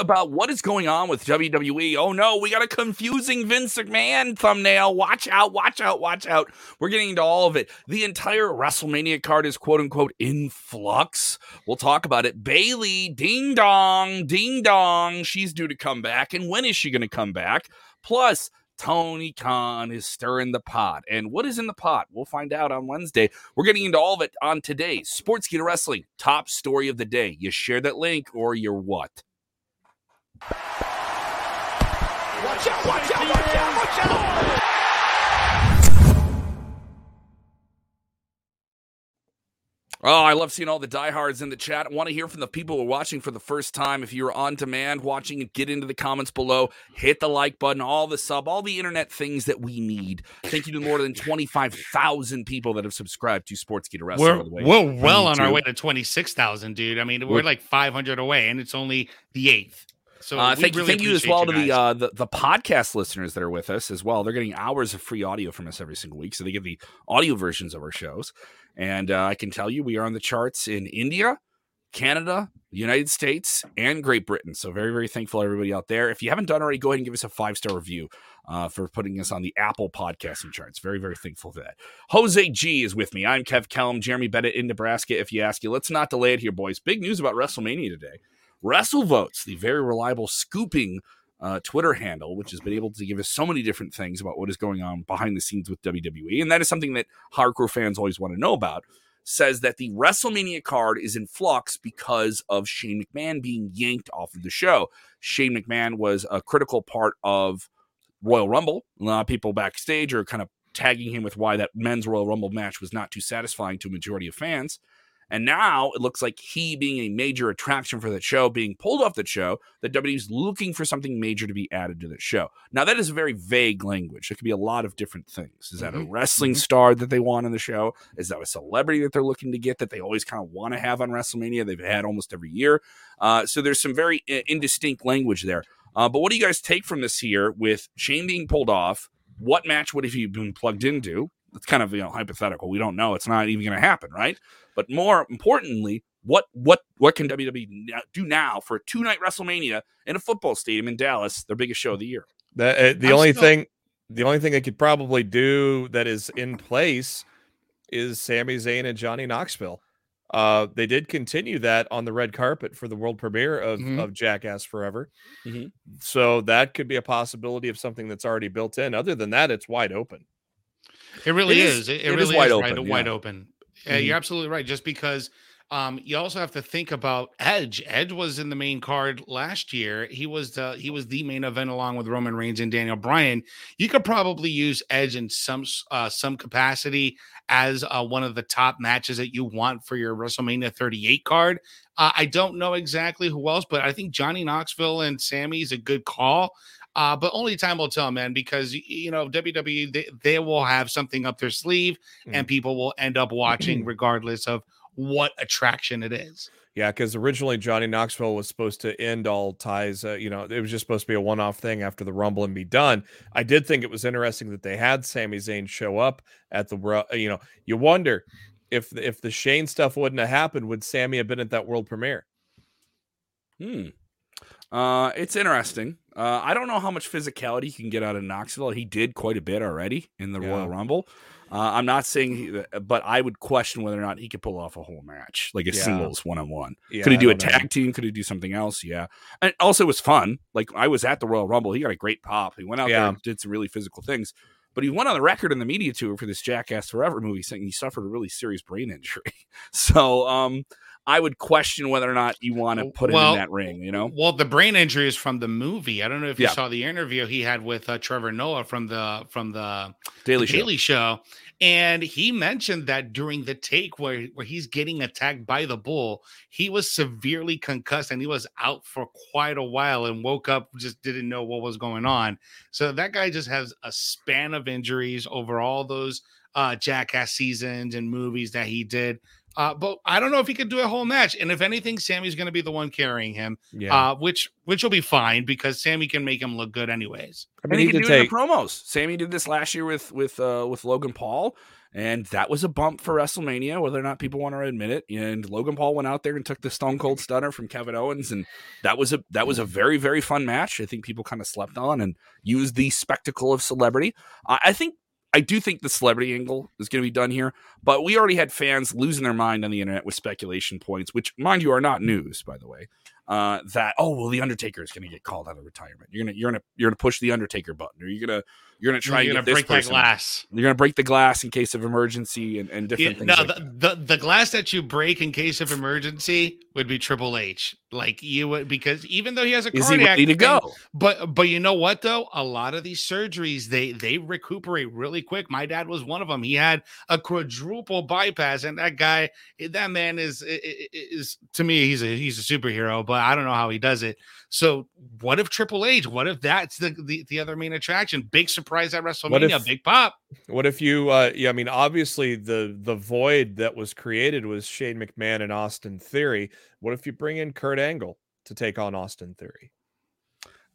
about what is going on with WWE. Oh no, we got a confusing Vince McMahon thumbnail. Watch out, watch out, watch out. We're getting into all of it. The entire WrestleMania card is quote unquote in flux. We'll talk about it. Bayley, ding dong, ding dong. She's due to come back. And when is she going to come back? Plus, Tony Khan is stirring the pot. And what is in the pot? We'll find out on Wednesday. We're getting into all of it on today's Sports Sportskeeda Wrestling top story of the day. You share that link or you're what? Watch out, watch out, watch out, watch out! Oh, I love seeing all the diehards in the chat. I want to hear from the people who are watching for the first time. If you're on demand watching, get into the comments below. Hit the like button, all the sub, all the internet things that we need. Thank you to more than 25,000 people that have subscribed to Sportskeeda Wrestling. We're, we're well on our way to 26,000, dude. I mean, we're, we're like 500 away, and it's only the eighth. So uh, thank, really thank you as well to the, uh, the the podcast listeners that are with us as well. They're getting hours of free audio from us every single week, so they get the audio versions of our shows. And uh, I can tell you, we are on the charts in India, Canada, the United States, and Great Britain. So very, very thankful everybody out there. If you haven't done already, go ahead and give us a five star review uh, for putting us on the Apple podcasting charts. Very, very thankful for that. Jose G is with me. I'm Kev Kellam, Jeremy Bennett in Nebraska. If you ask you, let's not delay it here, boys. Big news about WrestleMania today. WrestleVotes, the very reliable scooping uh, Twitter handle, which has been able to give us so many different things about what is going on behind the scenes with WWE. And that is something that hardcore fans always want to know about. Says that the WrestleMania card is in flux because of Shane McMahon being yanked off of the show. Shane McMahon was a critical part of Royal Rumble. A lot of people backstage are kind of tagging him with why that men's Royal Rumble match was not too satisfying to a majority of fans. And now it looks like he being a major attraction for that show, being pulled off the show, that WWE's looking for something major to be added to the show. Now that is a very vague language. It could be a lot of different things. Is that mm-hmm. a wrestling mm-hmm. star that they want on the show? Is that a celebrity that they're looking to get that they always kind of want to have on WrestleMania? They've had almost every year. Uh, so there's some very uh, indistinct language there. Uh, but what do you guys take from this here with Shane being pulled off? What match would have you been plugged into? It's kind of you know hypothetical. We don't know. It's not even going to happen, right? But more importantly, what what what can WWE do now for a two night WrestleMania in a football stadium in Dallas, their biggest show of the year? The uh, the I'm only still- thing the only thing they could probably do that is in place is Sami Zayn and Johnny Knoxville. Uh, they did continue that on the red carpet for the world premiere of, mm-hmm. of Jackass Forever. Mm-hmm. So that could be a possibility of something that's already built in. Other than that, it's wide open. It really it is, is. It, it, really is wide is open. Right, yeah. Wide open. Mm-hmm. you're absolutely right. Just because um, you also have to think about Edge. Edge was in the main card last year. He was the he was the main event along with Roman Reigns and Daniel Bryan. You could probably use Edge in some uh, some capacity as uh, one of the top matches that you want for your WrestleMania 38 card. Uh, I don't know exactly who else, but I think Johnny Knoxville and Sami is a good call. Uh, but only time will tell, man, because you know WWE they, they will have something up their sleeve, mm. and people will end up watching regardless of what attraction it is. Yeah, because originally Johnny Knoxville was supposed to end all ties. Uh, you know, it was just supposed to be a one-off thing after the Rumble and be done. I did think it was interesting that they had Sami Zayn show up at the. You know, you wonder if if the Shane stuff wouldn't have happened, would Sami have been at that world premiere? Hmm. Uh, it's interesting. Uh, I don't know how much physicality he can get out of Knoxville. He did quite a bit already in the yeah. Royal Rumble. Uh, I'm not saying, he, but I would question whether or not he could pull off a whole match, like a yeah. singles one on one. Could he do a tag know. team? Could he do something else? Yeah. And also, it was fun. Like I was at the Royal Rumble. He got a great pop. He went out yeah. there and did some really physical things. But he went on the record in the media tour for this Jackass Forever movie saying he suffered a really serious brain injury. So, um, I would question whether or not you want to put well, him in that ring. You know, well, the brain injury is from the movie. I don't know if you yeah. saw the interview he had with uh, Trevor Noah from the from the Daily, the Show. Daily Show, and he mentioned that during the take where where he's getting attacked by the bull, he was severely concussed and he was out for quite a while and woke up just didn't know what was going on. So that guy just has a span of injuries over all those uh, Jackass seasons and movies that he did. Uh, but I don't know if he could do a whole match. And if anything, Sami's going to be the one carrying him, yeah. uh, which which will be fine because Sami can make him look good anyways. I mean, and he, he can do take... it in the promos. Sami did this last year with with uh, with Logan Paul, And that was a bump for WrestleMania, whether or not people want to admit it. And Logan Paul went out there and took the Stone Cold Stunner from Kevin Owens, and that was a that was a very very fun match. I think people kind of slept on and used the spectacle of celebrity. I, I think I do think the celebrity angle is going to be done here, but we already had fans losing their mind on the internet with speculation points, which, mind you, are not news, by the way. Uh, that oh well, the Undertaker is going to get called out of retirement. You're gonna you're gonna you're gonna push the Undertaker button, or you're gonna you're gonna try you're gonna break that glass. You're gonna break the glass in case of emergency and, and different yeah, things. No, like the, the, the glass that you break in case of emergency would be Triple H. Like you would because even though he has a is cardiac he ready to thing, go? But but you know what though? A lot of these surgeries they they recuperate really quick. My dad was one of them. He had a quadruple bypass, and that guy, that man is is, is to me he's a he's a superhero. But I don't know how he does it. So what if Triple H? What if that's the the, the other main attraction? Big surprise at WrestleMania, if, big pop. What if you? uh Yeah, I mean, obviously the the void that was created was Shane McMahon and Austin Theory. What if you bring in Kurt Angle to take on Austin Theory?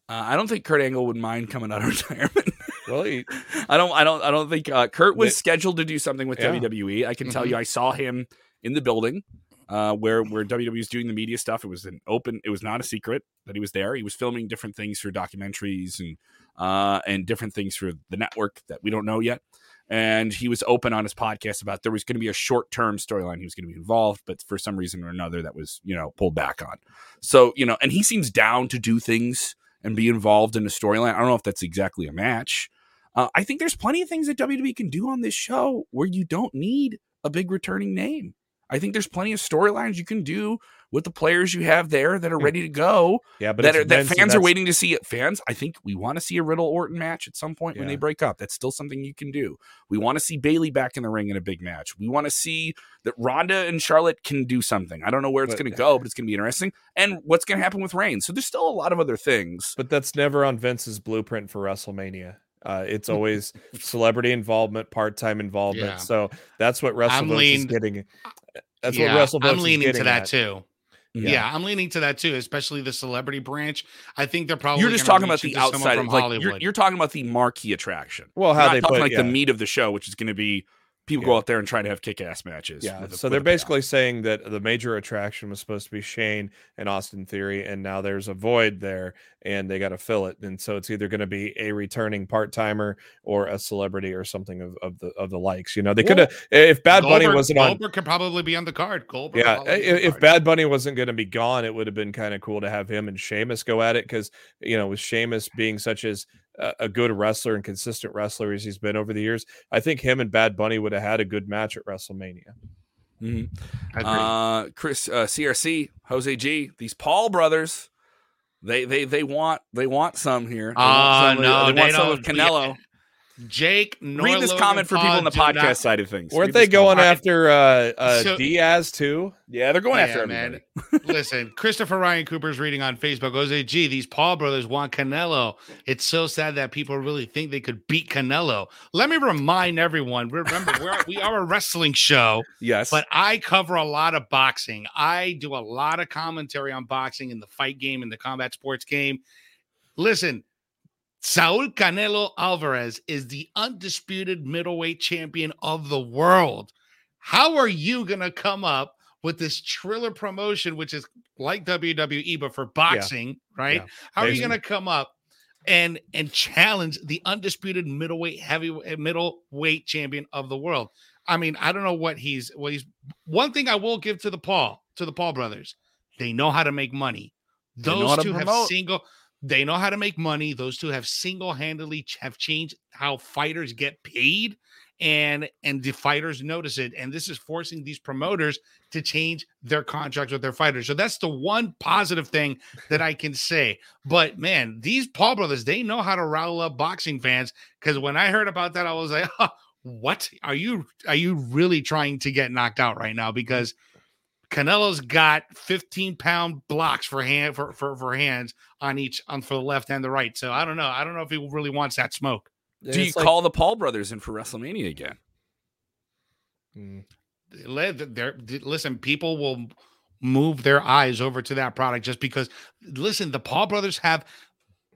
Uh, I don't think Kurt Angle would mind coming out of retirement. well, he, I don't. I don't. I don't think uh, Kurt was scheduled to do something with Yeah. WWE. I can tell Mhm. you, I saw him in the building uh, where where WWE was doing the media stuff. It was an open. It was not a secret that he was there. He was filming different things for documentaries and uh, and different things for the network that we don't know yet. And he was open on his podcast about there was going to be a short term storyline he was going to be involved, but for some reason or another, that was you know pulled back on. So you know, and he seems down to do things and be involved in a storyline. I don't know if that's exactly a match. Uh, I think there's plenty of things that WWE can do on this show where you don't need a big returning name. I think there's plenty of storylines you can do with the players you have there that are hmm. ready to go. yeah, but that are, that fans are waiting to see it. Fans, I think we want to see a Riddle Orton match at some point when they break up. That's still something you can do. We want to see Bayley back in the ring in a big match. We want to see that Ronda and Charlotte can do something. I don't know where it's going to go, but it's going to be interesting. And what's going to happen with Reigns. So there's still a lot of other things. But that's never on Vince's blueprint for WrestleMania. Uh, it's always celebrity involvement, part-time involvement. Yeah. So that's what WrestleVotes is getting. That's Yeah, what WrestleVotes I'm leaning to that at. too. Yeah. Yeah. I'm leaning to that too, especially the celebrity branch. I think they're probably You're just talking about the outside. from Like Hollywood. you're, you're talking about the marquee attraction. Well, how You're they talking put like the meat of the show, which is going to be people Yeah. go out there and try to have kick-ass matches. Yeah, with a- so they're a payoff. basically saying that the major attraction was supposed to be Shane and Austin Theory, and now there's a void there, and they got to fill it. And so it's either going to be a returning part timer or a celebrity or something of, of the of the likes. You know, they could have if Bad Bunny wasn't on. Goldberg could probably be on the card. Goldberg. Yeah, could probably be on i- the if. Bad Bunny wasn't going to be gone, it would have been kind of cool to have him and Sheamus go at it because you know with Sheamus being such as a, a good wrestler and consistent wrestler as he's been over the years, I think him and Bad Bunny would have had a good match at WrestleMania. Mhm. Agreed. Uh, Chris, uh, CRC, Jose G, these Paul brothers, they they they want they want some here. They Ah, want no, they they want some of don't. Canelo. Jake, nor Read this comment for people on the podcast not- side of things. Weren't Read they this going comment. after uh, uh, So- Diaz too? Yeah, they're going after Yeah, everybody. man. Listen, Christopher Ryan Cooper's reading on Facebook. Goes, hey, gee, these Paul brothers want Canelo. It's so sad that people really think they could beat Canelo. Let me remind everyone. Remember, we're, we are a wrestling show, Yes, but I cover a lot of boxing. I do a lot of commentary on boxing in the fight game and the combat sports game. Listen, Saul Canelo Alvarez is the undisputed middleweight champion of the world. How are you going to come up with this Triller promotion, which is like WWE, but for boxing, right? Yeah. How are you going to come up and and challenge the undisputed middleweight heavy eh, middleweight champion of the world? I mean, I don't know what he's what he's. One thing I will give to the Paul to the Paul brothers, they know how to make money. Those two have single. They know how to make money. Those two have single-handedly ch- have changed how fighters get paid, and and the fighters notice it. And this is forcing these promoters to change their contracts with their fighters. So that's the one positive thing that I can say. But man, these Paul brothers, they know how to rile up boxing fans. Because when I heard about that, I was like, "What are you? Are you really trying to get knocked out right now?" Mm. Because Canelo's got 15 pound blocks for hand for, for for hands on each on for the left and the right. So I don't know. I don't know if he really wants that smoke. do you like- call the Paul brothers in for WrestleMania again? Mm. They're- listen, people will move their eyes over to that product just because. Listen, the Paul brothers have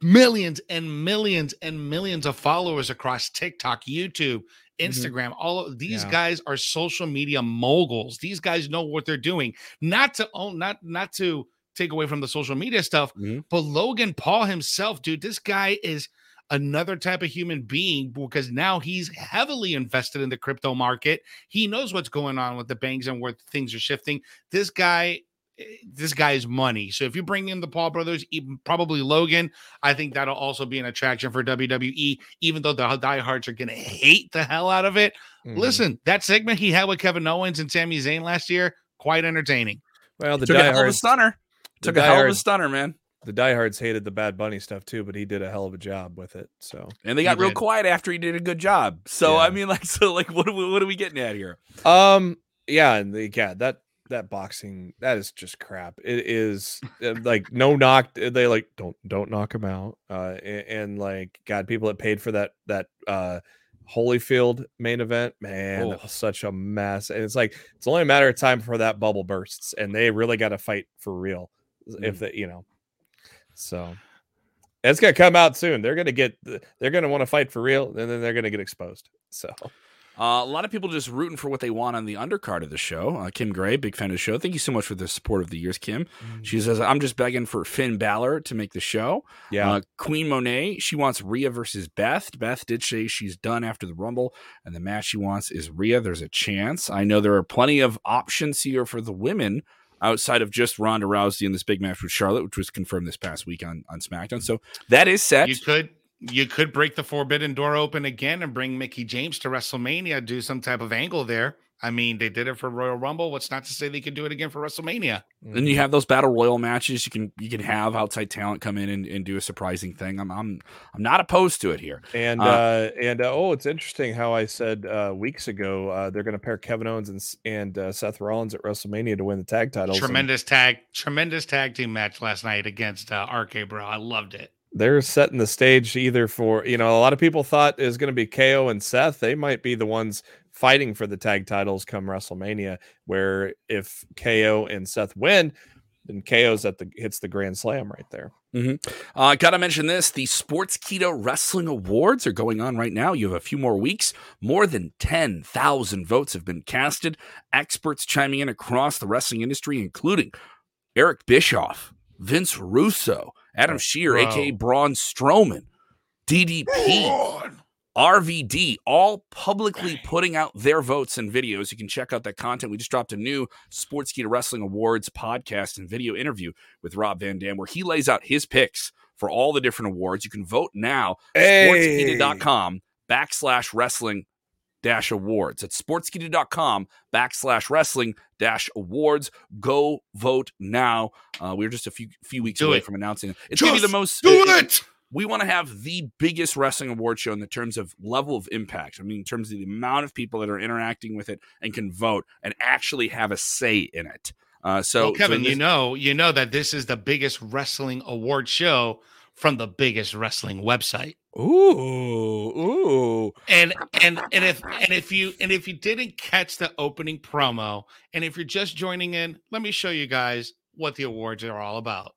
millions and millions and millions of followers across TikTok, YouTube, Instagram. Mm-hmm. All of these yeah. guys are social media moguls. These guys know what they're doing. Not to own, not not to take away from the social media stuff, mm-hmm. but Logan Paul himself, dude, this guy is another type of human being because now he's heavily invested in the crypto market. He knows what's going on with the banks and where things are shifting. This guy this guy's money. So if you bring in the Paul brothers, even probably Logan, I think that'll also be an attraction for WWE, even though the diehards are going to hate the hell out of it. Mm-hmm. Listen, that segment he had with Kevin Owens and Sami Zayn last year, quite entertaining. Well, the took diehards, a hell of a stunner. Took a hell of a stunner, man the diehards hated the Bad Bunny stuff too, but he did a hell of a job with it. So and they got real quiet after he did a good job. So yeah. I mean, like, so like, what are we, what are we getting at here? Um, yeah, and the, yeah, that that boxing that is just crap. It is uh, like no knock. They like don't don't knock him out. Uh, and, and like God, people that paid for that that uh Holyfield main event, man, oh. such a mess. And it's like it's only a matter of time before that bubble bursts, and they really got to fight for real. Mm. If they, you know, so it's gonna come out soon. They're gonna get they're gonna want to fight for real, and then they're gonna get exposed. So uh, a lot of people just rooting for what they want on the undercard of the show. Uh, Kim Gray, big fan of the show. Thank you so much for the support of the years, Kim. Mm-hmm. She says, I'm just begging for Finn Balor to make the show. Yeah. Uh, Queen Monet, she wants Rhea versus Beth. Beth did say she's done after the Rumble, and the match she wants is Rhea. There's a chance. I know there are plenty of options here for the women outside of just Ronda Rousey in this big match with Charlotte, which was confirmed this past week on, on SmackDown. So that is set. You could you could break the forbidden door open again and bring Mickie James to WrestleMania, do some type of angle there. I mean, they did it for Royal Rumble. What's not to say they could do it again for WrestleMania? And you have those battle royal matches. You can you can have outside talent come in and, and do a surprising thing. I'm I'm I'm not opposed to it here. And uh, uh and uh, oh, it's interesting how I said uh, weeks ago uh, they're going to pair Kevin Owens and and uh, Seth Rollins at WrestleMania to win the tag titles. Tremendous and, tag, tremendous tag team match last night against uh, RK Bro. I loved it they're setting the stage either for you know a lot of people thought is going to be KO and Seth. They might be the ones fighting for the tag titles come WrestleMania. Where if KO and Seth win, then KO's at the hits the Grand Slam right there. Mm-hmm. Uh, gotta mention this: the Sportskeeda Wrestling Awards are going on right now. You have a few more weeks. More than ten thousand votes have been casted. Experts chiming in across the wrestling industry, including Eric Bischoff, Vince Russo. Adam Scherr, aka Braun Strowman, DDP, RVD, all publicly putting out their votes and videos. You can check out that content. We just dropped a new sports Sportskeeda Wrestling Awards podcast and video interview with Rob Van Dam, where he lays out his picks for all the different awards. You can vote now. Hey. Sportskeeda.com backslash wrestling dash awards. At sportskeeda.com backslash wrestling dash awards. Go vote now. Uh, we're just a few few weeks do away it. from announcing it. It's going to be the most. Do it. it we want to have the biggest wrestling award show in the terms of level of impact. I mean, in terms of the amount of people that are interacting with it and can vote and actually have a say in it. Uh, so, well, Kevin, so this- you know, you know that this is the biggest wrestling award show from the biggest wrestling website. Ooh, ooh. And and and if and if you and if you didn't catch the opening promo, and if you're just joining in, let me show you guys what the awards are all about.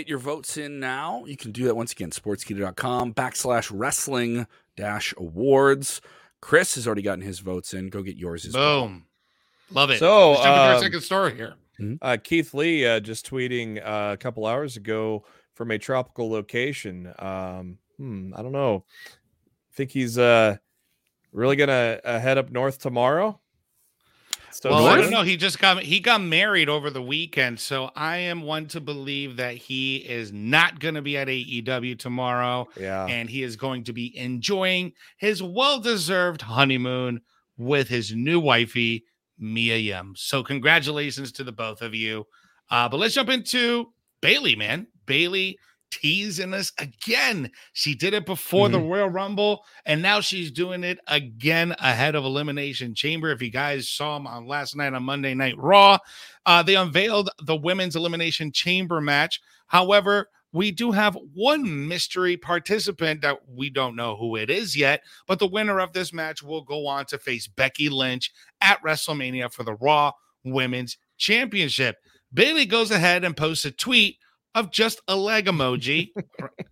Get your votes in now. You can do that once again, sportskeeda.com backslash wrestling dash awards. Chris has already gotten his votes in. Go get yours as Boom. Well. Love it. So, Let's jump um, into our um, second story here. Mm-hmm. Uh, Keith Lee uh, just tweeting uh, a couple hours ago from a tropical location. Um, hmm, I don't know. I think he's uh, really gonna uh, head up north tomorrow? So well, north? I don't know. He just got he got married over the weekend, so I am one to believe that he is not going to be at AEW tomorrow. Yeah, and he is going to be enjoying his well-deserved honeymoon with his new wifey Mia Yim. So congratulations to the both of you. Uh, but let's jump into Bayley, man. Bayley teasing us again. She did it before mm-hmm. the Royal Rumble, and now she's doing it again ahead of Elimination Chamber. If you guys saw them on last night on Monday Night Raw, uh, they unveiled the Women's Elimination Chamber match. However, we do have one mystery participant that we don't know who it is yet, but the winner of this match will go on to face Becky Lynch at WrestleMania for the Raw Women's Championship. Bayley goes ahead and posts a tweet of just a leg emoji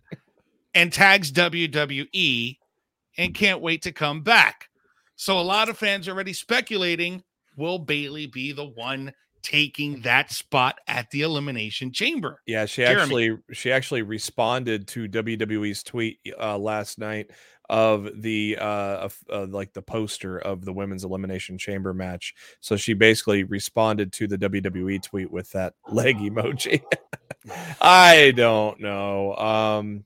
and tags WWE and can't wait to come back. So a lot of fans are already speculating will Bayley be the one taking that spot at the elimination chamber. Yeah, she Jeremy. actually she actually responded to WWE's tweet uh, last night of the uh, of, uh, like the poster of the women's elimination chamber match. So she basically responded to the WWE tweet with that leg emoji. I don't know. Um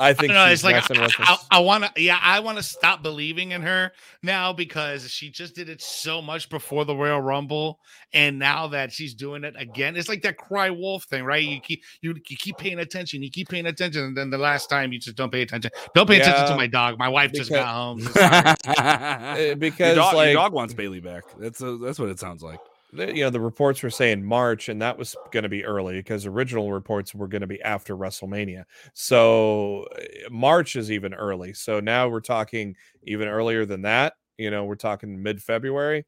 I think I know, it's like I, I, I want to, yeah, I want to stop believing in her now because she just did it so much before the Royal Rumble, and now that she's doing it again, it's like that cry wolf thing, right? You keep you, you keep paying attention, you keep paying attention, and then the last time you just don't pay attention. Don't pay yeah, attention to my dog. My wife because, just got home. Eh, because your dog, like, your dog wants Bayley back. That's a, that's what it sounds like you know the reports were saying March, and that was going to be early because original reports were going to be after WrestleMania. So eh, March is even early. So now we're talking even earlier than that. You know, we're talking mid February.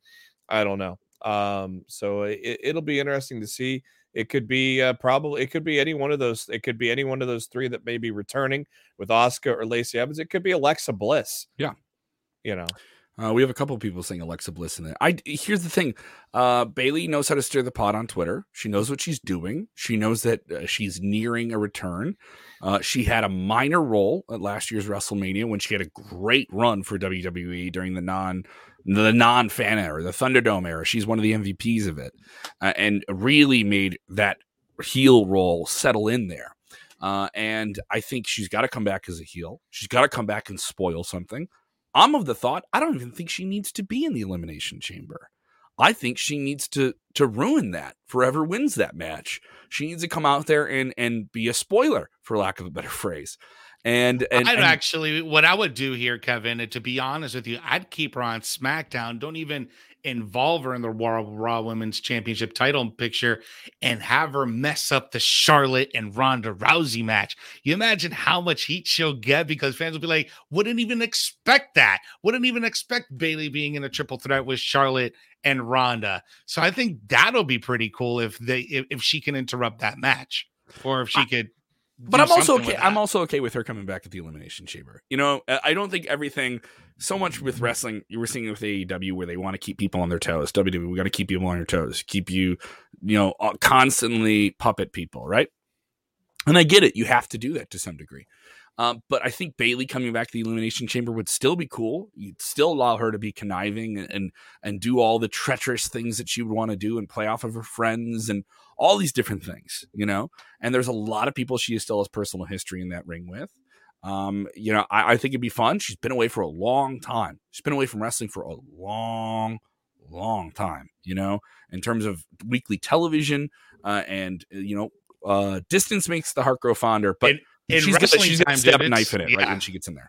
I don't know. Um, so it, will be interesting to see. It could be uh, probably it could be any one of those. It could be any one of those three that may be returning with Asuka or Lacey Evans. It could be Alexa Bliss. Yeah, you know. Uh, we have a couple of people saying Alexa Bliss in there. I here's the thing: uh, Bayley knows how to stir the pot on Twitter. She knows what she's doing. She knows that uh, she's nearing a return. Uh, she had a minor role at last year's WrestleMania when she had a great run for WWE during the non the non fan era, the Thunderdome era. She's one of the MVPs of it, uh, and really made that heel role settle in there. Uh, and I think she's got to come back as a heel. She's got to come back and spoil something. I'm of the thought I don't even think she needs to be in the elimination chamber. I think she needs to to ruin that. Forever wins that match. She needs to come out there and and be a spoiler, for lack of a better phrase. And, and I'd and, actually what I would do here, Kevin, to be honest with you, I'd keep her on SmackDown. Don't even involve her in the Raw, Raw Women's Championship title picture and have her mess up the Charlotte and Ronda Rousey match. You imagine how much heat she'll get because fans will be like, wouldn't even expect that. Wouldn't even expect Bayley being in a triple threat with Charlotte and Ronda. So I think that'll be pretty cool if they if, if she can interrupt that match or if she could but I'm also okay. I'm also okay with her coming back at the Elimination Chamber. You know, I don't think everything so much with wrestling. You were seeing with AEW where they want to keep people on their toes. WWE, we got to keep people on your toes, keep you, you know, uh, constantly puppet people, right? And I get it. You have to do that to some degree. Um, but I think Bayley coming back to the Elimination Chamber would still be cool. You'd still allow her to be conniving and and, and do all the treacherous things that she would want to do and play off of her friends and all these different things, you know. And there's a lot of people she still has personal history in that ring with. Um, you know, I, I think it'd be fun. She's been away for a long time. She's been away from wrestling for a long, long time. You know, in terms of weekly television, uh, and you know, uh, distance makes the heart grow fonder. But in, in she's gonna, she's gonna stab a knife in it yeah. right when she gets in there.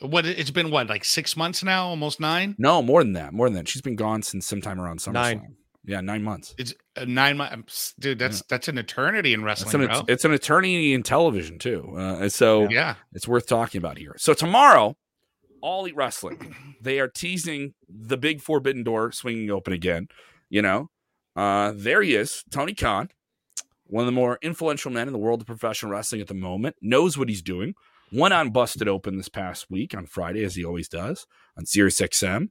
What it's been what like six months now, almost nine? No, more than that. More than that. She's been gone since sometime around summer. Nine. Yeah, nine months. It's uh, nine months, dude. That's yeah. that's an eternity in wrestling. It's an, it's an eternity in television too. Uh, so yeah, it's worth talking about here. So tomorrow, All Elite Wrestling, they are teasing the big forbidden door swinging open again. You know, uh, there he is, Tony Khan, one of the more influential men in the world of professional wrestling at the moment, knows what he's doing. Went on busted open this past week on Friday, as he always does on Sirius XM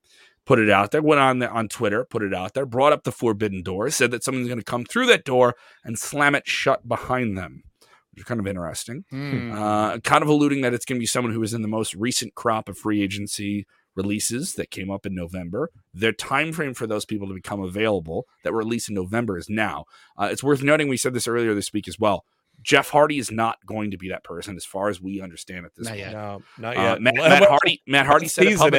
put it out there, went on there on Twitter, put it out there, brought up the forbidden door, said that someone's going to come through that door and slam it shut behind them, which is kind of interesting. Hmm. Uh, kind of alluding that it's going to be someone who is in the most recent crop of free agency releases that came up in November. The time frame for those people to become available that were released in November is now. Uh, it's worth noting we said this earlier this week as well. Jeff Hardy is not going to be that person, as far as we understand at this Not point. yet. No, not Uh, yet. Matt, Matt Hardy. Matt Hardy said it teasing it.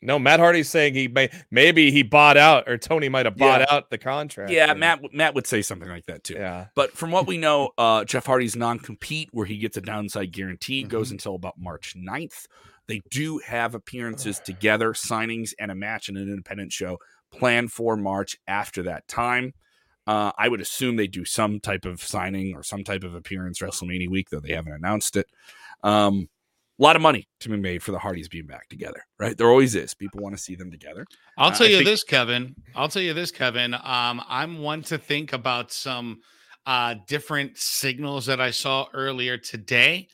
No, Matt Hardy's saying he may maybe he bought out or Tony might have bought Yeah. out the contract. Yeah, and- Matt. Matt would say something like that too. Yeah. But from what we know, uh, Jeff Hardy's non compete, where he gets a downside guarantee, Mm-hmm. goes until about March 9th. They do have appearances together, signings, and a match in an independent show planned for March after that time. Uh, I would assume they do some type of signing or some type of appearance WrestleMania week, though they haven't announced it. Um, a lot of money to be made for the Hardys being back together, right? There always is. People want to see them together. I'll Uh, tell I you think- this, Kevin. I'll tell you this, Kevin. Um, I'm one to think about some uh, different signals that I saw earlier today.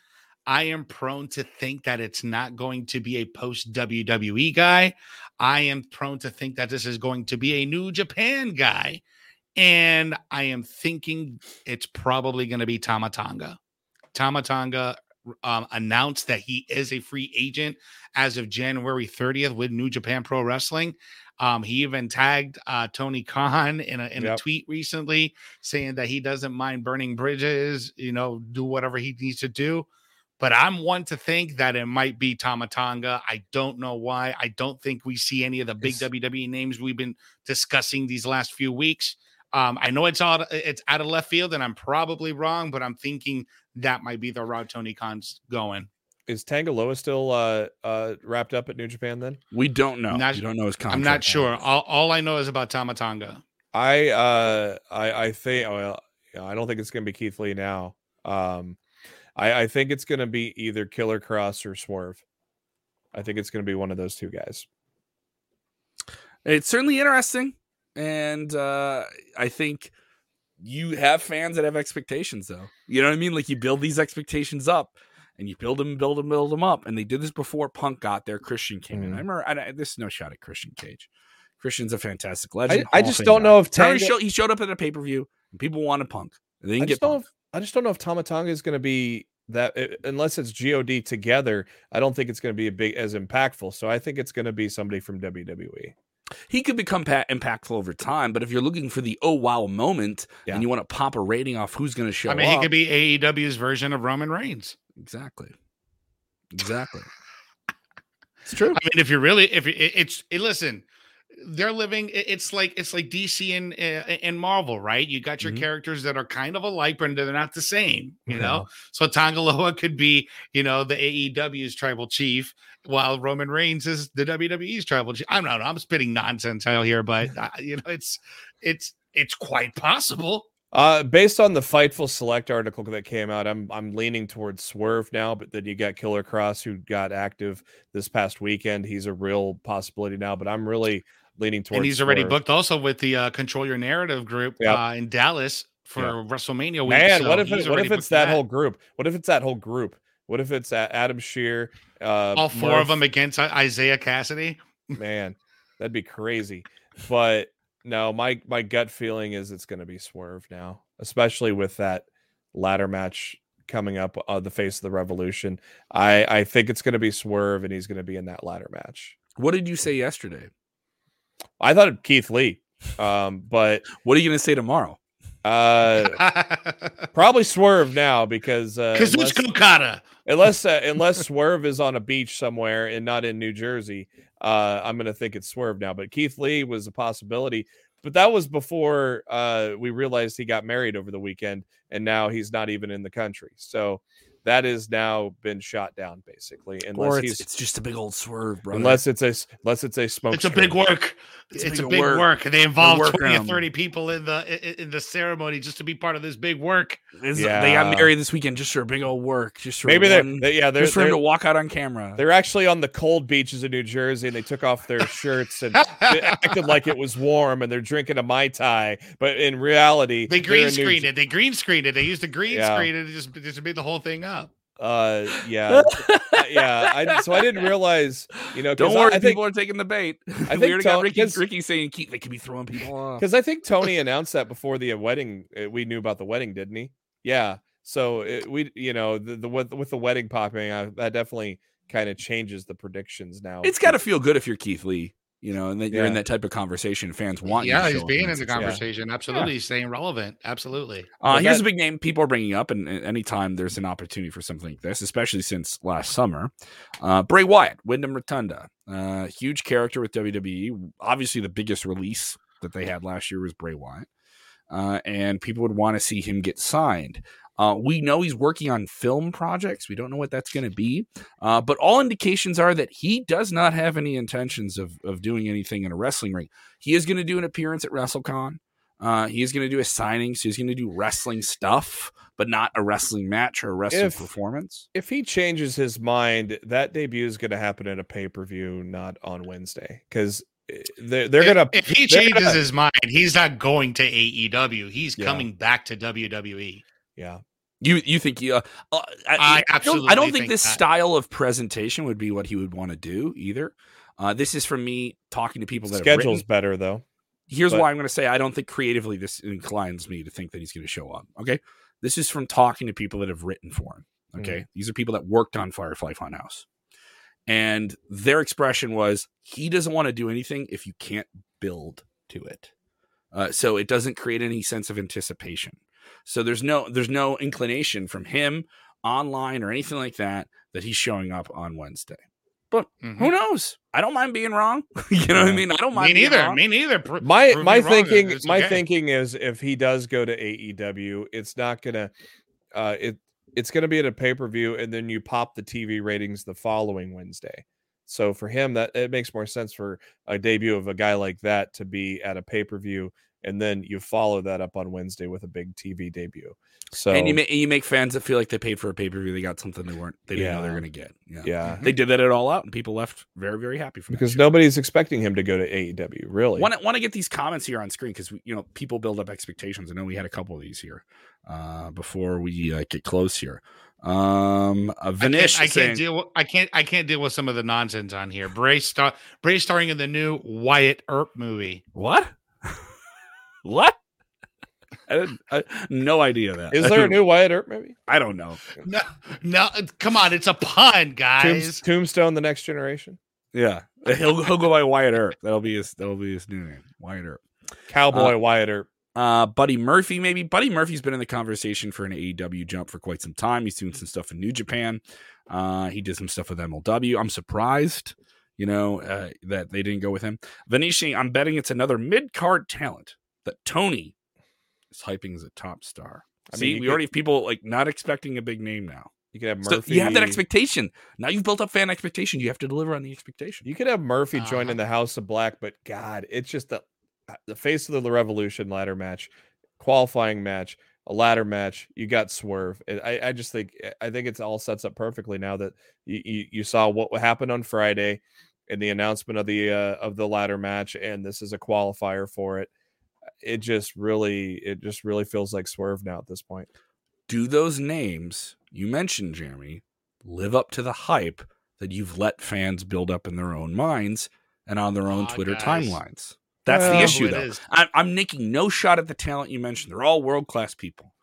I am prone to think that it's not going to be a post WWE guy. I am prone to think that this is going to be a New Japan guy. And I am thinking it's probably going to be Tama Tonga. Tamatanga um, announced that he is a free agent as of January 30th with New Japan Pro Wrestling. Um, he even tagged uh, Tony Khan in a in a tweet recently saying that he doesn't mind burning bridges, you know, do whatever he needs to do. But I'm one to think that it might be Tama Tonga. I don't know why. I don't think we see any of the big Is- WWE names we've been discussing these last few weeks. Um, I know it's out it's out of left field, and I'm probably wrong, but I'm thinking that might be the route Tony Khan's going. Is Tanga Loa still uh uh wrapped up at New Japan then? We don't know. Not- we don't know his contract. I'm not sure. All, all I know is about Tama Tonga. I uh I I think well I don't think it's gonna be Keith Lee now. Um I I think it's gonna be either Killer Kross or Swerve. I think it's gonna be one of those two guys. It's certainly interesting, and uh, I think you have fans that have expectations, though. You know what I mean? Like you build these expectations up, and you build them, build them, build them up. And they did this before Punk got there. Christian came in. Mhm. I remember. I, I- this is no shot at Christian Cage. Christian's a fantastic legend. I of just don't guy. know if he, showed, he showed up at a pay per view, and people wanted Punk. And they didn't just get don't Punk. if, I just don't know if Tama Tonga is gonna be that uh, unless it's God together, I don't think it's gonna be a big as impactful. So I think it's gonna be somebody from. WWE. He could become pa- impactful over time, but if you're looking for the oh wow moment Yeah. and you want to pop a rating off who's going to show up. I mean, up, he could be AEW's version of Roman Reigns. exactly, exactly. it's true. I mean, if you're really, if it, it's, it, listen, they're living. It's like it's like DC and uh, and Marvel, right? You got your Mhm. characters that are kind of alike, but they're not the same. You Yeah. know, so Tanga Loa could be, you know, the AEW's tribal chief, while Roman Reigns is the WWE's tribal chief. i'm not. I'm spitting nonsense out here, but uh, you know, it's it's it's quite possible. Uh, based on the Fightful Select article that came out, I'm I'm leaning towards Swerve now, but then you got Killer Kross who got active this past weekend. He's a real possibility now, but I'm really leaning towards. and he's already Swerve. booked also with the uh, Control Your Narrative group Yep. uh, in Dallas for Yep. WrestleMania week. Man, so what if he's it, what if it's booked that, whole group? What if it's that whole group? What if it's uh, Adam Scherr, uh, all four Murph? of them against Isaiah Kassidy? Man, that'd be crazy. But no, my my gut feeling is it's going to be Swerve now, especially with that ladder match coming up, uh, the face of the Revolution. I I think it's going to be Swerve, and he's going to be in that ladder match. What did you say yesterday? I thought of Keith Lee, um, but What are you going to say tomorrow? uh, probably Swerve now because uh, unless, Okada. unless uh, unless Swerve is on a beach somewhere and not in New Jersey, uh, I'm gonna think it's Swerve now. But Keith Lee was a possibility, but that was before uh, we realized he got married over the weekend, and now he's not even in the country. So that has now been shot down basically, unless Or it's, he's it's just a big old swerve, bro. unless it's a s- unless it's a smoke. It's a big work. It's It's, a a big big work. work. They involved work 20 or 30 people in the in, in the ceremony just to be part of this big work. Yeah. They Yeah. got married this weekend just for a big old work. Just for Maybe they're, one- they, yeah they're just for him they're, to walk out on camera. they're actually on the cold beaches of New Jersey and they took off their shirts and acted like it was warm and they're drinking a mai tai, but in reality They green in New screened it. They green screened it. They used a green Yeah. screen and just just made the whole thing up. Uh, yeah, yeah. I, so I didn't realize, you know, Don't worry, I, I think people are taking the bait. I think we already got Tony- Ricky, 'cause- Ricky saying Keith, they could be throwing people off. because I think Tony announced that before the uh, wedding. uh, We knew about the wedding, didn't he? Yeah. So it, we, you know, the, the with, with the wedding popping, uh, that definitely kind of changes the predictions now. It's got to feel good if you're Keith Lee you know, and then you're in that type of conversation. Fans want yeah, he's being in the conversation. Yeah. Absolutely, he's staying relevant. Absolutely. Uh, here's that, a big name people are bringing up, and, and, anytime there's an opportunity for something like this, especially since last summer, uh, Bray Wyatt, Wyndham Rotunda, uh, huge character with WWE. Obviously, the biggest release that they had last year was Bray Wyatt, uh, and people would want to see him get signed. Uh, we know he's working on film projects. We don't know what that's going to be, uh, but all indications are that he does not have any intentions of, of doing anything in a wrestling ring. He is going to do an appearance at WrestleCon. Uh, he is going to do a signing, so he's going to do wrestling stuff, but not a wrestling match or a wrestling if, performance. If he changes his mind, that debut is going to happen at a pay per view, not on Wednesday, because eh, they're, they're gonna. If he changes gonna, his mind, he's not going to AEW. He's yeah. coming back to WWE. Yeah. You you think uh, uh I, I, absolutely I don't, I don't think, think, this that. style of presentation would be what he would want to do either. Uh, this is from me talking to people that schedule's better though. Here's but... why I'm going to say I don't think creatively this inclines me to think that he's going to show up. Okay, this is from talking to people that have written for him. Okay, mm. these are people that worked on Firefly Funhouse, and their expression was he doesn't want to do anything if you can't build to it. Uh, so it doesn't create any sense of anticipation. So there's no there's no inclination from him online or anything like that that he's showing up on Wednesday. But mm-hmm. who knows? I don't mind being wrong. you know what I mean? I don't mind. Me neither. Wrong. Me neither. my my thinking my okay. thinking is if he does go to AEW, it's not gonna uh it it's gonna be at a pay per view, and then you pop the TV ratings the following Wednesday. So for him, that it makes more sense for a debut of a guy like that to be at a pay per view and then you follow that up on Wednesday with a big TV debut. So and you make you make fans that feel like they paid for a pay per view, they got something they weren't they didn't yeah. know they were going to get. Yeah, yeah, they did that at all out, and people left very very happy from because nobody's expecting him to go to AEW. Really, want to want to get these comments here on screen because you know people build up expectations. I know we had a couple of these here uh, before we uh, get close here. Um, uh, Vanish, I, can't, I can't, deal. With, I can't. I can't deal with some of the nonsense on here. Bray star, Bray starring in the new Wyatt Earp movie. What? What? I didn't. I, no idea that. Is there a new Wyatt Earp movie? I don't know. No, no. Come on, it's a pun, guys. Tombstone: The Next Generation. Yeah, he'll he'll go by Wyatt Earp. That'll be his. That'll be his new name, Wyatt Earp. Cowboy uh, Wyatt Earp. Uh, Buddy Murphy, maybe. Buddy Murphy's been in the conversation for an AEW jump for quite some time. He's doing some stuff in New Japan. Uh, he did some stuff with MLW. I'm surprised, you know, uh, that they didn't go with him. Vanishi, I'm betting it's another mid card talent that Tony is hyping as a top star. I See, mean, we could, already have people like not expecting a big name now. You could have Murphy. So you have that expectation. Now you've built up fan expectation. You have to deliver on the expectation. You could have Murphy uh-huh. join in the House of Black, but God, it's just the the face of the Revolution ladder match, qualifying match, a ladder match. You got Swerve. I, I just think I think it's all sets up perfectly now that you, you, you saw what happened on Friday in the announcement of the uh, of the ladder match, and this is a qualifier for it it just really it just really feels like swerve now at this point. Do those names you mentioned jeremy live up to the hype that you've let fans build up in their own minds and on their own oh, twitter guys. timelines? That's well, the issue though. I'm, I'm making no shot at the talent you mentioned. They're all world-class people.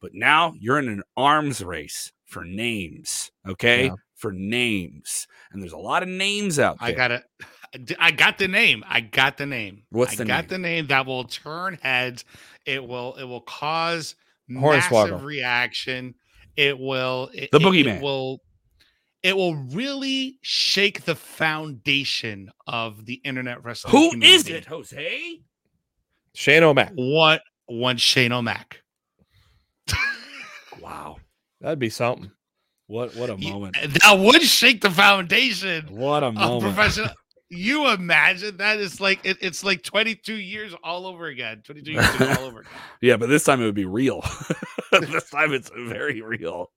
But now you're in an arms race for names okay? Yeah. for names. And there's a lot of names out there i got it I got the name. I got the name. What's the I got name? the name that will turn heads. It will it will cause massive reaction. It will it, the boogeyman it will it will really shake the foundation of the internet wrestling. Who community. is it, Jose? Shane O'Mac. What one Shane O'Mac. wow. That'd be something. What what a moment. That would shake the foundation. What a moment. Professional you imagine that? It's like it, it's like 22 years all over again. 22 years all over again. Yeah, but this time it would be real. this time it's very real.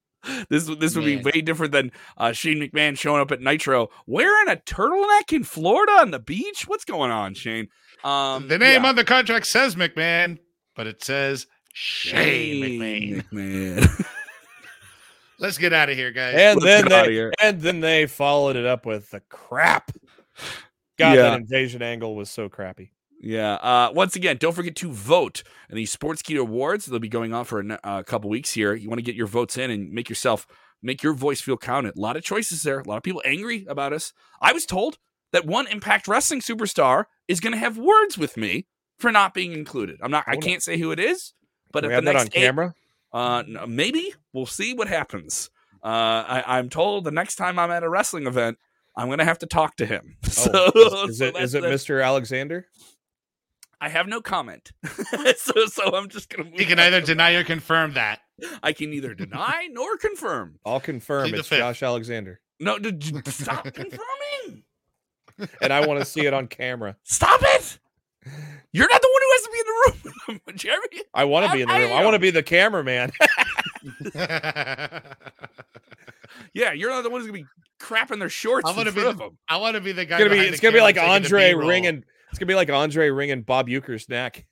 This this would Man. be way different than uh, Shane McMahon showing up at Nitro wearing a turtleneck in Florida on the beach. What's going on, Shane? Um, the name yeah. on the contract says McMahon, but it says Shane, Shane McMahon. McMahon. Let's get out of here, guys. And Let's then they and then they followed it up with the crap God, yeah. that invasion angle was so crappy. Yeah. Uh, once again, don't forget to vote in the Sportskeeda Awards. They'll be going on for a, a couple weeks here. You want to get your votes in and make yourself make your voice feel counted. A lot of choices there. A lot of people angry about us. I was told that one Impact Wrestling superstar is going to have words with me for not being included. I'm not. I can't say who it is, but Can we have that on eight, camera. Uh, maybe we'll see what happens. Uh, I, am told the next time I'm at a wrestling event, I'm going to have to talk to him. Oh, so, is, is so it is it Mr. Alexander? I have no comment. so so I'm just gonna. You can either deny or confirm that. I can neither deny nor confirm. I'll confirm it's Josh Alexander. No, stop confirming. And I want to see it on camera. Stop it. You're not the one who has to be in the room, Jeremy. I want to be in the room. I, I want to be the cameraman. yeah, you're not the one who's gonna be crapping their shorts. I want to be. The, I want to be the guy. It's gonna be. It's gonna be like Andre wringing it's gonna be like Andre wringing Bob Uecker's neck.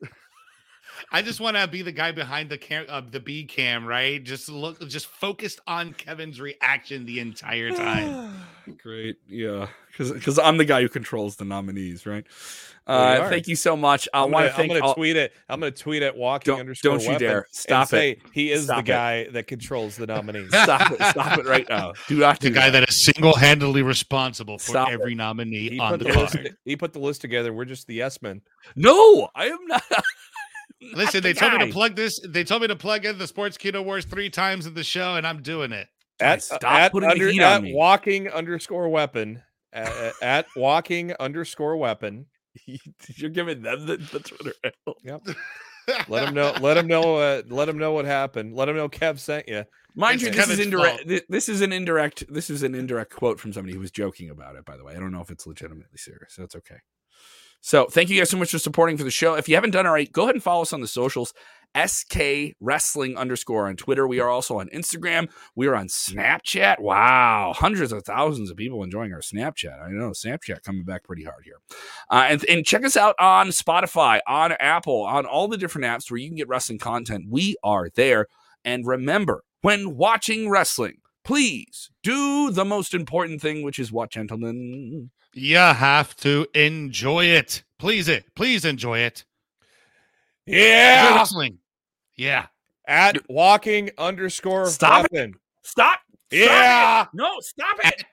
I just want to be the guy behind the cam, uh, the B cam, right? Just look, just focused on Kevin's reaction the entire time. Great, yeah, because because I'm the guy who controls the nominees, right? Uh, thank you so much. I want to thank. I'm going to tweet it. I'm going to tweet it. Walking don't, underscore. Don't you dare stop it. he is Stop the guy it. that controls the nominees. Stop it. Stop it right now. Do not. The guy that. that is single handedly responsible for Stop every it. nominee he on the, the card. List, he put the list together. We're just the yes men. No, I am not. Listen, they told me to plug this. They told me to plug in the Sportskeeda Wars three times in the show, and I'm doing it. At, Stop at, putting under, the heat at on me. walking underscore weapon at, at walking underscore weapon You're giving them the, the Twitter handle. Yep. let them know. Let them know. Uh, let them know what happened. Let them know Kev sent you. Mind you, this is indirect. This is an indirect. This is an indirect quote from somebody who was joking about it. By the way, I don't know if it's legitimately serious. So it's okay. So thank you guys so much for supporting for the show. If you haven't done right, go ahead and follow us on the socials. SK Wrestling underscore on Twitter. We are also on Instagram. We are on Snapchat. Wow, hundreds of thousands of people enjoying our Snapchat. I know Snapchat coming back pretty hard here. Uh, and, and check us out on Spotify, on Apple, on all the different apps where you can get wrestling content. We are there. And remember, when watching wrestling, please do the most important thing, which is what, gentlemen? You have to enjoy it. Please it. Please enjoy it. Yeah. Wrestling. Yeah. At walking underscore stop weapon. It. Stop. Yeah. Stop it. No, stop it.